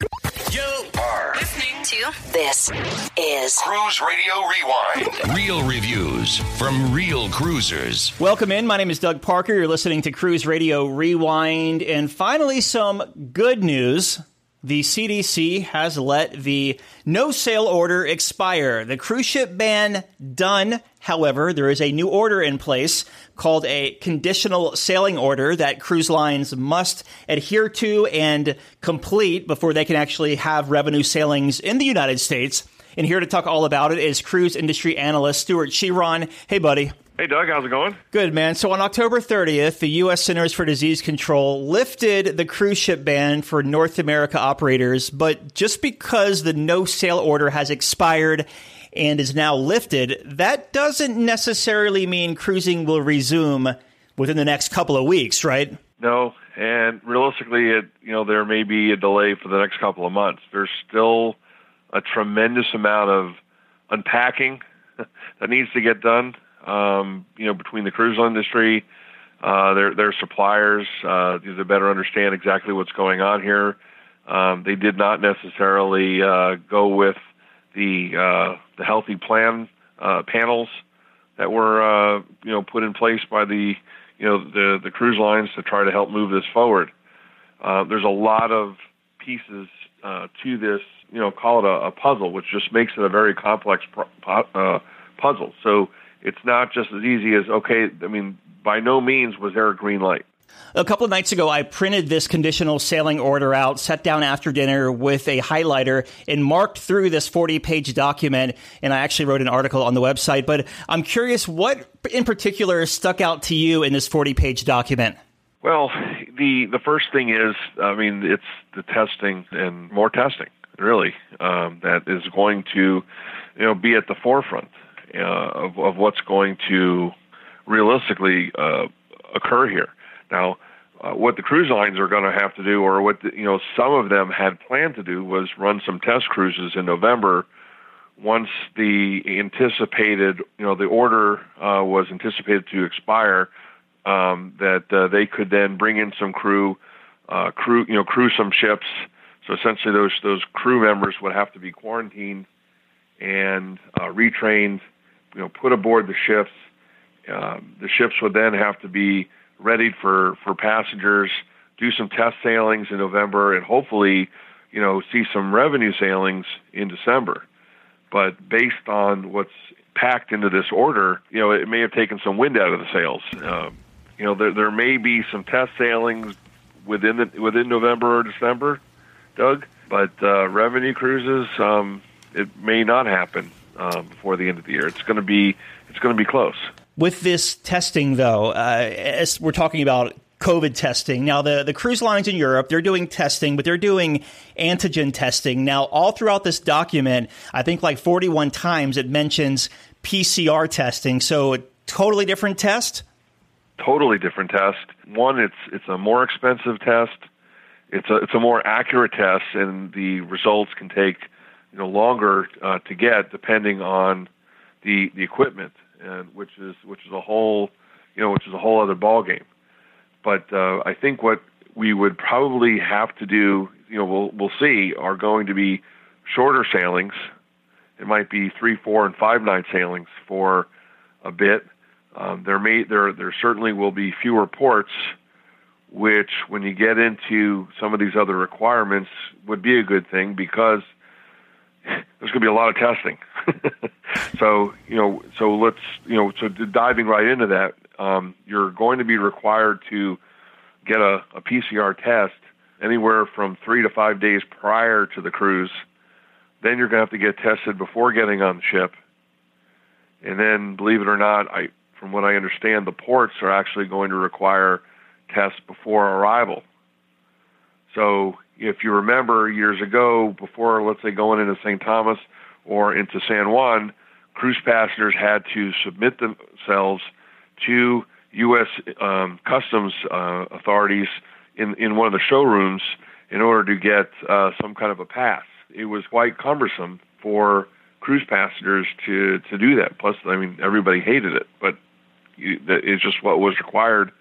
You are Listening to this is Cruise Radio Rewind. Real reviews from real cruisers. Welcome in. My name is Doug Parker. You're listening to Cruise Radio Rewind. And finally, some good news. The CDC has let the no sail order expire. The cruise ship ban done. However, there is a new order in place called a conditional sailing order that cruise lines must adhere to and complete before they can actually have revenue sailings in the United States. And here to talk all about it is cruise industry analyst Stewart Chiron. Hey, buddy. Hey, Doug, how's it going? Good, man. So on October 30th, the U.S. Centers for Disease Control lifted the cruise ship ban for North America operators, but just because the no sail order has expired and is now lifted, that doesn't necessarily mean cruising will resume within the next couple of weeks, right? No, and realistically, it you know there may be a delay for the next couple of months. There's still a tremendous amount of unpacking that needs to get done. Um, you know, between the cruise industry, uh, their their suppliers, uh, to better understand exactly what's going on here. Um, they did not necessarily uh, go with the uh, the healthy plan uh, panels that were uh, you know put in place by the you know the the cruise lines to try to help move this forward. There's a lot of pieces to this, you know, call it a, a puzzle, which just makes it a very complex puzzle. So it's not just as easy as okay. I mean, by no means was there a green light. A couple of nights ago, I printed this conditional sailing order out, sat down after dinner with a highlighter, and marked through this 40 page document. And I actually wrote an article on the website. But I'm curious, what in particular stuck out to you in this 40 page document? Well, the the first thing is, I mean, it's the testing and more testing, really, um, that is going to, you know, be at the forefront uh, of, of what's going to realistically uh, occur here. Now, uh, what the cruise lines are going to have to do, or what the, you know, some of them had planned to do, was run some test cruises in November. Once the anticipated, you know, the order uh, was anticipated to expire, um, that uh, they could then bring in some crew, uh, crew, you know, crew some ships. So essentially, those those crew members would have to be quarantined and uh, retrained, you know, put aboard the ships. Um, the ships would then have to be readied for for passengers, do some test sailings in November, and hopefully, you know, see some revenue sailings in December. But based on what's packed into this order, you know, it may have taken some wind out of the sails. Um, you know, there there may be some test sailings within the within November or December, Doug. But uh, revenue cruises, um, it may not happen uh, before the end of the year. It's going to be it's going to be close. With this testing, though, uh, as we're talking about COVID testing. Now, the, the cruise lines in Europe, they're doing testing, but they're doing antigen testing. Now, all throughout this document, I think like 41 times it mentions PCR testing. So, a totally different test? Totally different test. One, it's it's a more expensive test. It's a it's a more accurate test, and the results can take you know longer uh, to get depending on the the equipment and which is which is a whole you know which is a whole other ball game. But uh, I think what we would probably have to do, you know, we'll we'll see, are going to be shorter sailings. It might be three, four, and five night sailings for a bit. Um, there may there there certainly will be fewer ports, which when you get into some of these other requirements would be a good thing because there's going to be a lot of testing. so you know, so let's you know, so diving right into that, um, you're going to be required to get a, a PCR test anywhere from three to five days prior to the cruise. Then you're going to have to get tested before getting on the ship. And then, believe it or not, I, from what I understand, the ports are actually going to require tests before arrival. So if you remember years ago, before let's say going into St. Thomas or into San Juan, cruise passengers had to submit themselves to U.S. Um, customs uh, authorities in in one of the showrooms in order to get uh, some kind of a pass. It was quite cumbersome for cruise passengers to to do that. Plus, I mean, everybody hated it, but it's just what was required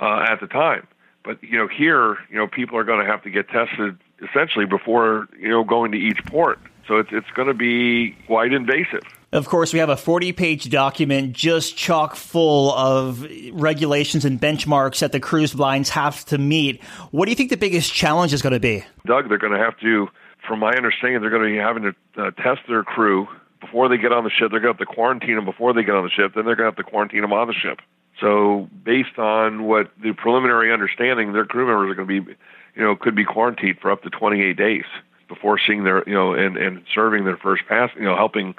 uh, at the time. But you know, here, you know, people are going to have to get tested essentially before you know going to each port. So it's it's going to be quite invasive. Of course, we have a 40 page document just chock full of regulations and benchmarks that the cruise lines have to meet. What do you think the biggest challenge is going to be? Doug, they're going to have to, from my understanding, they're going to be having to uh, test their crew before they get on the ship. They're going to have to quarantine them before they get on the ship. Then they're going to have to quarantine them on the ship. So, based on what the preliminary understanding, their crew members are going to be, you know, could be quarantined for up to 28 days before seeing their, you know, and and serving their first pass, you know, helping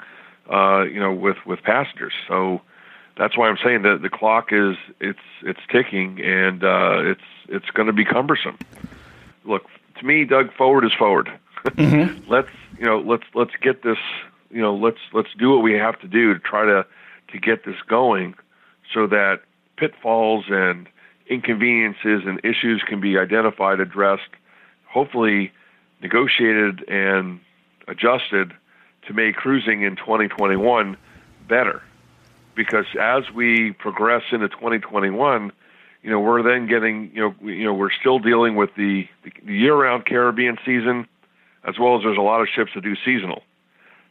uh, you know, with with passengers. So that's why I'm saying that the clock is it's it's ticking and uh, it's it's going to be cumbersome. Look, to me, Doug, forward is forward. Mm-hmm. let's you know let's let's get this you know let's let's do what we have to do to try to to get this going so that pitfalls and inconveniences and issues can be identified, addressed, hopefully negotiated and adjusted to make cruising in 2021 better. Because as we progress into 2021, you know, we're then getting, you know, you know, we're still dealing with the, the year-round Caribbean season, as well as there's a lot of ships that do seasonal.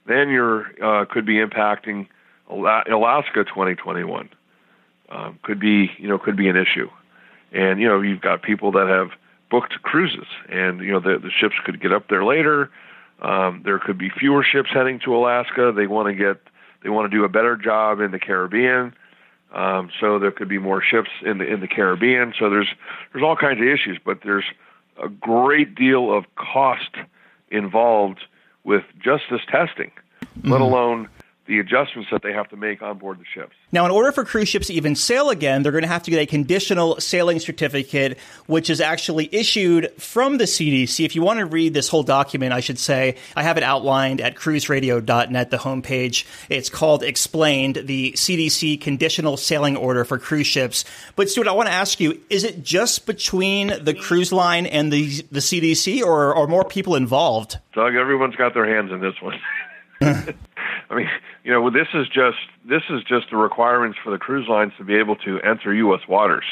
Then you're uh, could be impacting Alaska 2021. Um, could be, you know, could be an issue. And you know, you've got people that have booked cruises, and you know, the the ships could get up there later um, there could be fewer ships heading to Alaska. They want to get they want to do a better job in the Caribbean. Um, so there could be more ships in the in the Caribbean. So there's there's all kinds of issues, but there's a great deal of cost involved with just this testing, mm-hmm. let alone the adjustments that they have to make on board the ships. Now, in order for cruise ships to even sail again, they're going to have to get a conditional sailing certificate, which is actually issued from the CDC. If you want to read this whole document, I should say, I have it outlined at cruiseradio.net, the homepage. It's called Explained, the CDC conditional sailing order for cruise ships. But Stuart, I want to ask you, is it just between the cruise line and the, the CDC, or are more people involved? Doug, everyone's got their hands in this one. I mean, you know, this is just this is just the requirements for the cruise lines to be able to enter U.S. waters,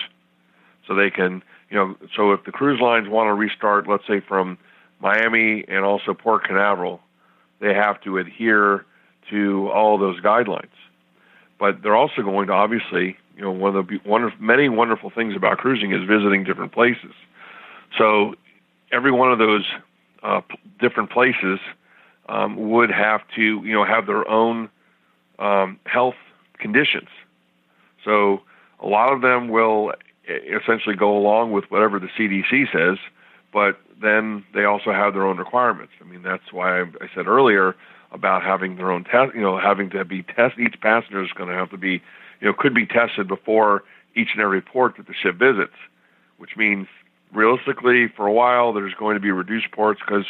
so they can, you know, so if the cruise lines want to restart, let's say from Miami and also Port Canaveral, they have to adhere to all those guidelines. But they're also going to obviously, you know, one of the one of many wonderful things about cruising is visiting different places. So every one of those uh, different places um, would have to, you know, have their own um, health conditions. So a lot of them will essentially go along with whatever the CDC says, but then they also have their own requirements. I mean, that's why I, I said earlier about having their own test, you know, having to be test. Each passenger is going to have to be, you know, could be tested before each and every port that the ship visits, which means realistically, for a while, there's going to be reduced ports because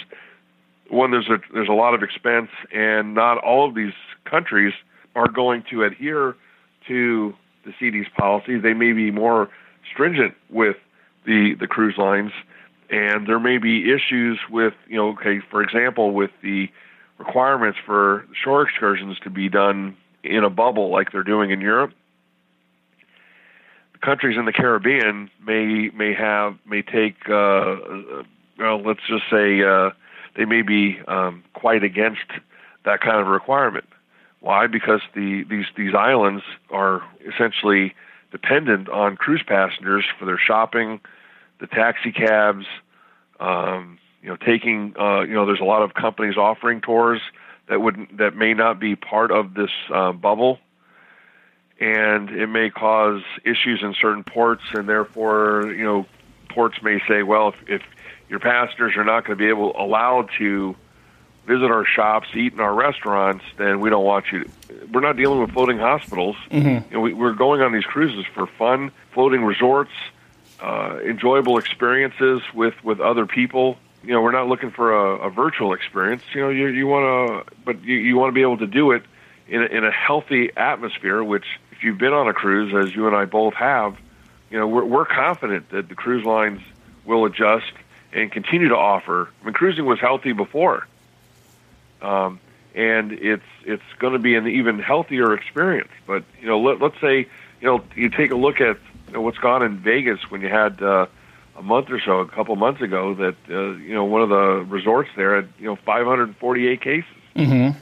one there's a there's a lot of expense, and not all of these countries are going to adhere to the CD's policies. They may be more stringent with the the cruise lines, and there may be issues with you know, okay, for example, with the requirements for shore excursions to be done in a bubble like they're doing in Europe. The countries in the Caribbean may may have may take uh, uh well, let's just say. Uh, they may be um, quite against that kind of requirement. Why? Because the these these islands are essentially dependent on cruise passengers for their shopping, the taxi cabs. Um, you know, taking uh, you know, there's a lot of companies offering tours that would that may not be part of this uh, bubble, and it may cause issues in certain ports, and therefore, you know, ports may say, well, if, if your passengers are not going to be able allowed to visit our shops, eat in our restaurants, then we don't want you. To, we're not dealing with floating hospitals. Mm-hmm. You know, we, we're going on these cruises for fun, floating resorts, uh, enjoyable experiences with with other people. You know, we're not looking for a, a virtual experience. You know, you you want to, but you, you want to be able to do it in a, in a healthy atmosphere. Which, if you've been on a cruise, as you and I both have, you know, we're, we're confident that the cruise lines will adjust and continue to offer. I mean, cruising was healthy before, um, and it's it's going to be an even healthier experience. But you know, let, let's say you know you take a look at you know, what's gone in Vegas when you had uh, a month or so, a couple months ago, that uh, you know one of the resorts there had you know 548 cases. Mm-hmm.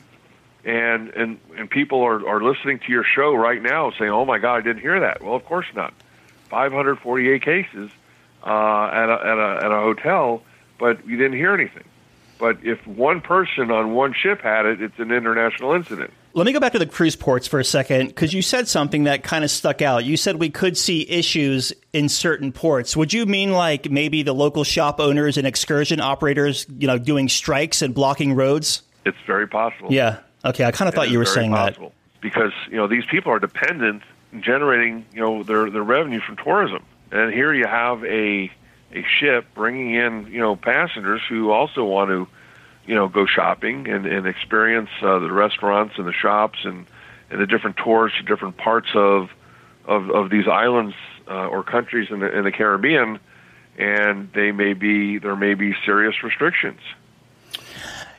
And and and people are are listening to your show right now, saying, "Oh my God, I didn't hear that." Well, of course not. 548 cases uh, at, a, at, a, at a hotel, but you didn't hear anything. But if one person on one ship had it, it's an international incident. Let me go back to the cruise ports for a second because you said something that kind of stuck out. You said we could see issues in certain ports. Would you mean like maybe the local shop owners and excursion operators, you know, doing strikes and blocking roads? It's very possible. Yeah. Okay. I kind of thought you were saying possible. that because you know these people are dependent generating you know their their revenue from tourism. And here you have a a ship bringing in you know passengers who also want to you know go shopping and, and experience uh, the restaurants and the shops and, and the different tours to different parts of of, of these islands uh, or countries in the, in the Caribbean, and they may be there may be serious restrictions.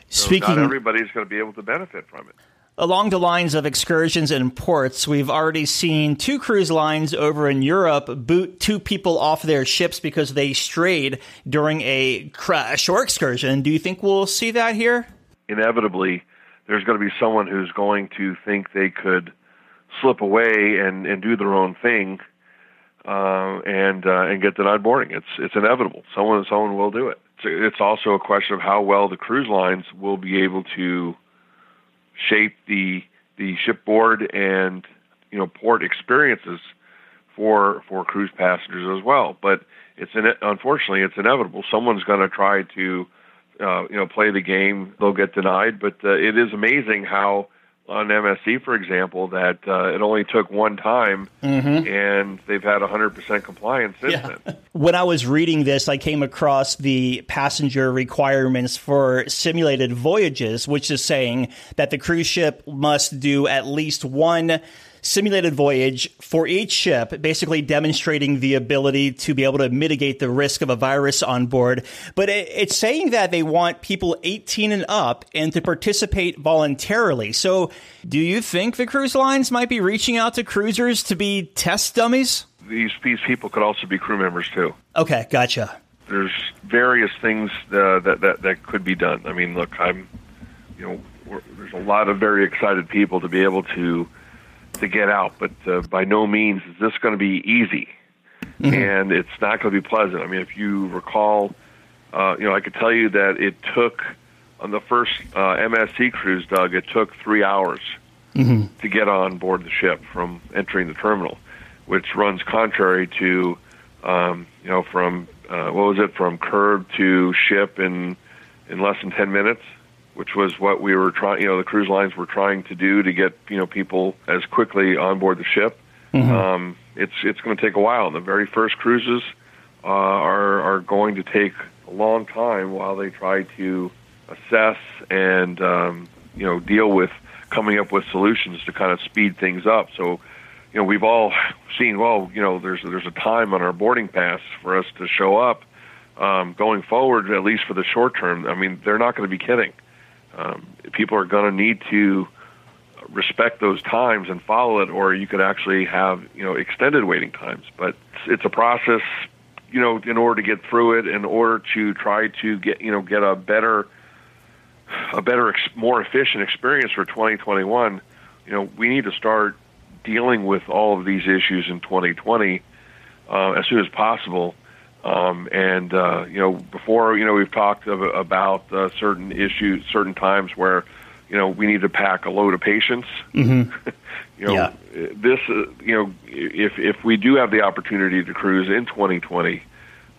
So Speaking, not everybody's going to be able to benefit from it. Along the lines of excursions and ports, we've already seen two cruise lines over in Europe boot two people off their ships because they strayed during a shore excursion. Do you think we'll see that here? Inevitably, there's going to be someone who's going to think they could slip away and, and do their own thing uh, and uh, and get denied boarding. It's it's inevitable. Someone someone will do it. It's also a question of how well the cruise lines will be able to shape the the shipboard and you know port experiences for for cruise passengers as well. But it's in, unfortunately it's inevitable. Someone's going to try to uh, you know play the game. They'll get denied. But uh, it is amazing how on MSC, for example, that uh, it only took one time, mm-hmm. and they've had 100% compliance since yeah. then. When I was reading this, I came across the passenger requirements for simulated voyages, which is saying that the cruise ship must do at least one simulated voyage for each ship, basically demonstrating the ability to be able to mitigate the risk of a virus on board. But it, it's saying that they want people 18 and up and to participate voluntarily. So do you think the cruise lines might be reaching out to cruisers to be test dummies? These, these people could also be crew members too. Okay, gotcha. There's various things uh, that, that that could be done. I mean, look, I'm, you know, there's a lot of very excited people to be able to to get out, but uh, by no means is this going to be easy, mm-hmm. and it's not going to be pleasant. I mean, if you recall, uh, you know, I could tell you that it took on the first uh, MSC cruise, Doug, it took three hours mm-hmm. to get on board the ship from entering the terminal, which runs contrary to, um, you know, from uh, what was it from curb to ship in in less than ten minutes which was what we were trying, you know, the cruise lines were trying to do to get, you know, people as quickly on board the ship. Mm-hmm. Um, it's it's going to take a while. The very first cruises uh, are are going to take a long time while they try to assess and um, you know deal with coming up with solutions to kind of speed things up. So, you know, we've all seen well, you know, there's there's a time on our boarding pass for us to show up. Um, going forward, at least for the short term, I mean, they're not going to be kidding um, people are going to need to respect those times and follow it, or you could actually have you know extended waiting times. But it's, it's a process, you know, in order to get through it, in order to try to get you know get a better, a better, more efficient experience for 2021. You know, we need to start dealing with all of these issues in 2020 uh, as soon as possible um, and uh, you know, before you know, we've talked of, about uh, certain issues, certain times where you know we need to pack a load of patience. Mm-hmm. you know, yeah. this uh, you know, if if we do have the opportunity to cruise in 2020,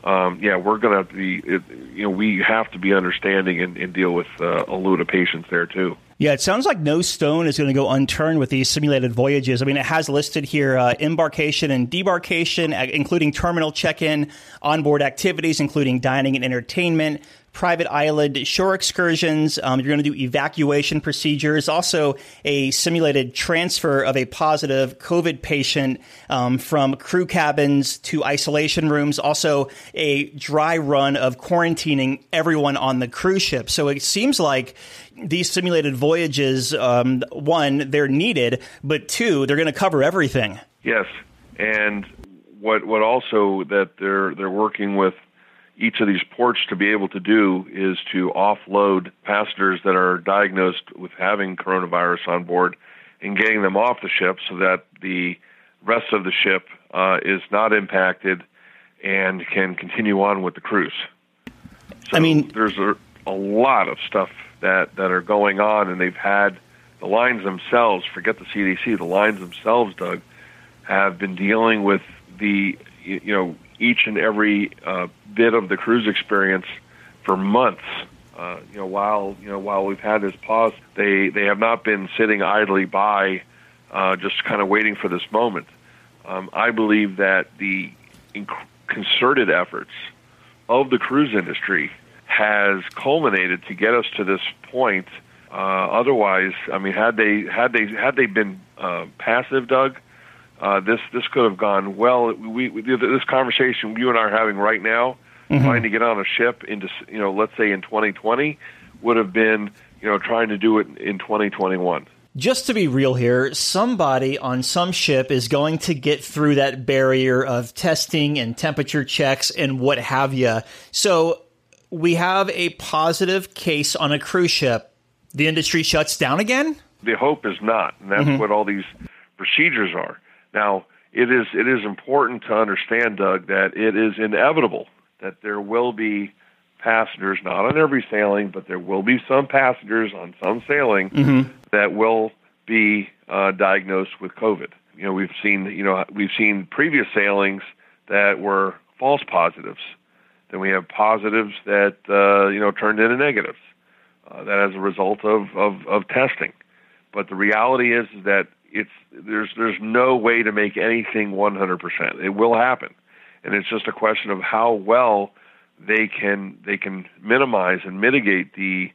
um, yeah, we're going to be, it, you know, we have to be understanding and, and deal with uh, a load of patience there too. Yeah, it sounds like no stone is going to go unturned with these simulated voyages. I mean, it has listed here uh, embarkation and debarkation, including terminal check in, onboard activities, including dining and entertainment, private island shore excursions. Um, you're going to do evacuation procedures, also a simulated transfer of a positive COVID patient um, from crew cabins to isolation rooms, also a dry run of quarantining everyone on the cruise ship. So it seems like these simulated voyages, um, one, they're needed, but two, they're going to cover everything. Yes, and what what also that they're they're working with each of these ports to be able to do is to offload passengers that are diagnosed with having coronavirus on board and getting them off the ship so that the rest of the ship uh, is not impacted and can continue on with the cruise. So I mean, there's a, a lot of stuff that, that are going on, and they've had the lines themselves, forget the CDC, the lines themselves, Doug, have been dealing with the, you know, each and every uh, bit of the cruise experience for months. Uh, you know, while you know while we've had this pause, they they have not been sitting idly by, uh, just kind of waiting for this moment. Um, I believe that the inc- concerted efforts of the cruise industry has culminated to get us to this point. Uh, otherwise, I mean, had they had they had they been uh, passive, Doug, uh, this this could have gone well. We, we this conversation you and I are having right now, mm-hmm. trying to get on a ship into you know let's say in 2020, would have been you know trying to do it in 2021. Just to be real here, somebody on some ship is going to get through that barrier of testing and temperature checks and what have you. So we have a positive case on a cruise ship. The industry shuts down again? The hope is not, and that's mm-hmm. what all these procedures are. Now, it is it is important to understand, Doug, that it is inevitable that there will be passengers, not on every sailing, but there will be some passengers on some sailing mm-hmm. that will be uh, diagnosed with COVID. You know, we've seen you know we've seen previous sailings that were false positives. Then we have positives that uh, you know turned into negatives. Uh, that as a result of, of, of testing. But the reality is, that it's there's there's no way to make anything 100%. It will happen, and it's just a question of how well they can they can minimize and mitigate the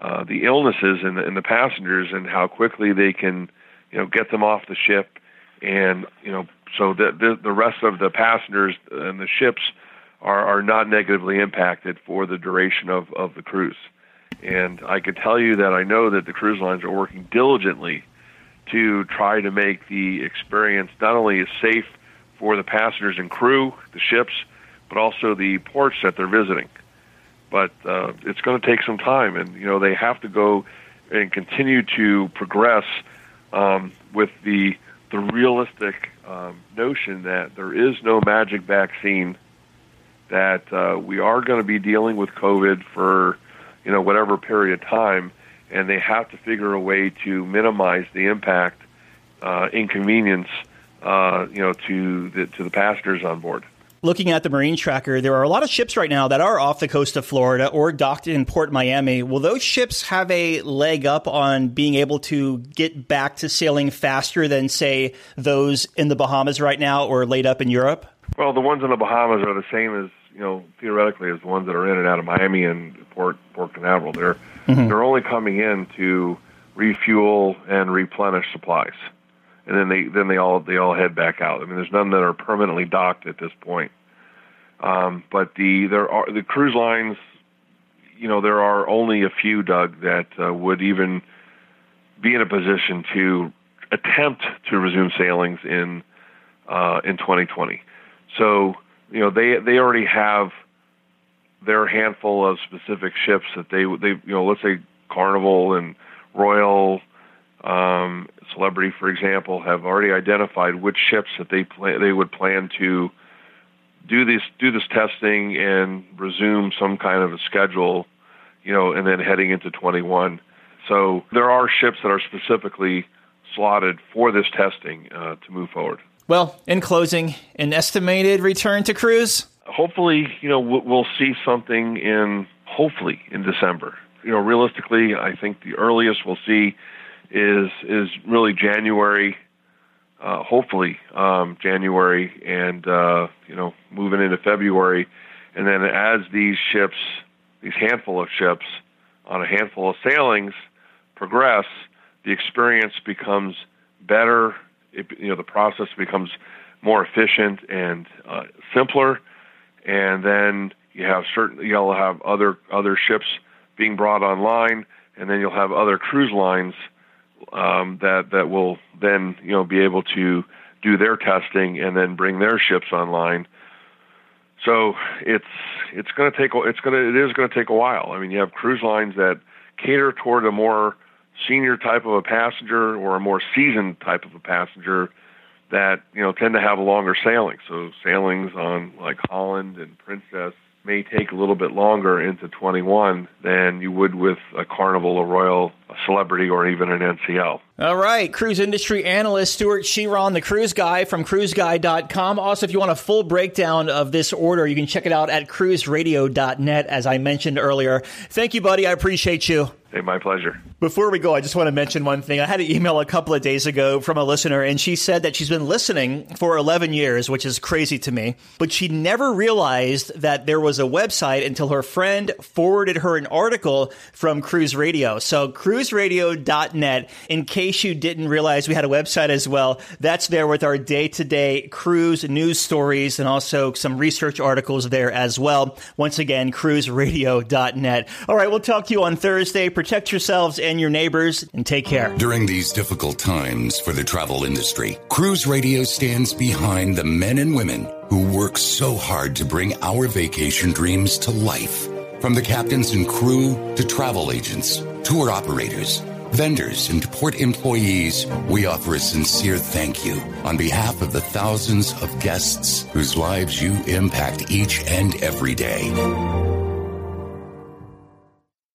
uh, the illnesses in the, in the passengers and how quickly they can you know get them off the ship and you know so that the, the rest of the passengers and the ships are, are not negatively impacted for the duration of, of the cruise. And I can tell you that I know that the cruise lines are working diligently to try to make the experience not only as safe for the passengers and crew, the ships, but also the ports that they're visiting. But uh, it's going to take some time, and you know they have to go and continue to progress um, with the the realistic um, notion that there is no magic vaccine. That uh, we are going to be dealing with COVID for you know whatever period of time and they have to figure a way to minimize the impact, uh, inconvenience, uh, you know, to the to the passengers on board. Looking at the marine tracker, there are a lot of ships right now that are off the coast of Florida or docked in Port Miami. Will those ships have a leg up on being able to get back to sailing faster than, say, those in the Bahamas right now or laid up in Europe? Well, the ones in the Bahamas are the same as you know theoretically as the ones that are in and out of Miami and Port Port Canaveral. They're mm-hmm. they're only coming in to refuel and replenish supplies, and then they then they all they all head back out. I mean, there's none that are permanently docked at this point. Um, but the there are the cruise lines. You know, there are only a few, Doug, that uh, would even be in a position to attempt to resume sailings in uh, in 2020. So you know they they already have their handful of specific ships that they they you know let's say Carnival and Royal um, Celebrity for example have already identified which ships that they plan they would plan to do this do this testing and resume some kind of a schedule you know and then heading into 21 so there are ships that are specifically slotted for this testing uh, to move forward well, in closing, an estimated return to cruise? Hopefully, you know, we'll see something in hopefully in December. you know, realistically, I think the earliest we'll see is is really January, uh, hopefully um, January, and uh, you know, moving into February, and then as these ships, these handful of ships, on a handful of sailings progress, the experience becomes better. It, you know, the process becomes more efficient and uh, simpler, and then you have certain you'll have other other ships being brought online, and then you'll have other cruise lines um, that that will then you know be able to do their testing and then bring their ships online. So it's it's going to take it's going to it is going to take a while. I mean, you have cruise lines that cater toward a more senior type of a passenger or a more seasoned type of a passenger that you know tend to have longer sailings. So sailings on like Holland and Princess may take a little bit longer into 21 than you would with a Carnival, a Royal, a Celebrity, or even an NCL. All right, cruise industry analyst Stewart Chiron, the cruise guy from cruiseguy.com. Also, if you want a full breakdown of this order, you can check it out at cruiseradio.net, as I mentioned earlier. Thank you, buddy. I appreciate you. Hey, my pleasure. Before we go, I just want to mention one thing. I had an email a couple of days ago from a listener, and she said that she's been listening for 11 years, which is crazy to me, but she never realized that there was a website until her friend forwarded her an article from Cruise Radio. So, cruiseradio.net, in case you didn't realize we had a website as well, that's there with our day to day cruise news stories and also some research articles there as well. Once again, cruiseradio.net. All right, we'll talk to you on Thursday protect yourselves and your neighbors, and take care. During these difficult times for the travel industry, Cruise Radio stands behind the men and women who work so hard to bring our vacation dreams to life. From the captains and crew to travel agents, tour operators, vendors, and port employees, we offer a sincere thank you on behalf of the thousands of guests whose lives you impact each and every day.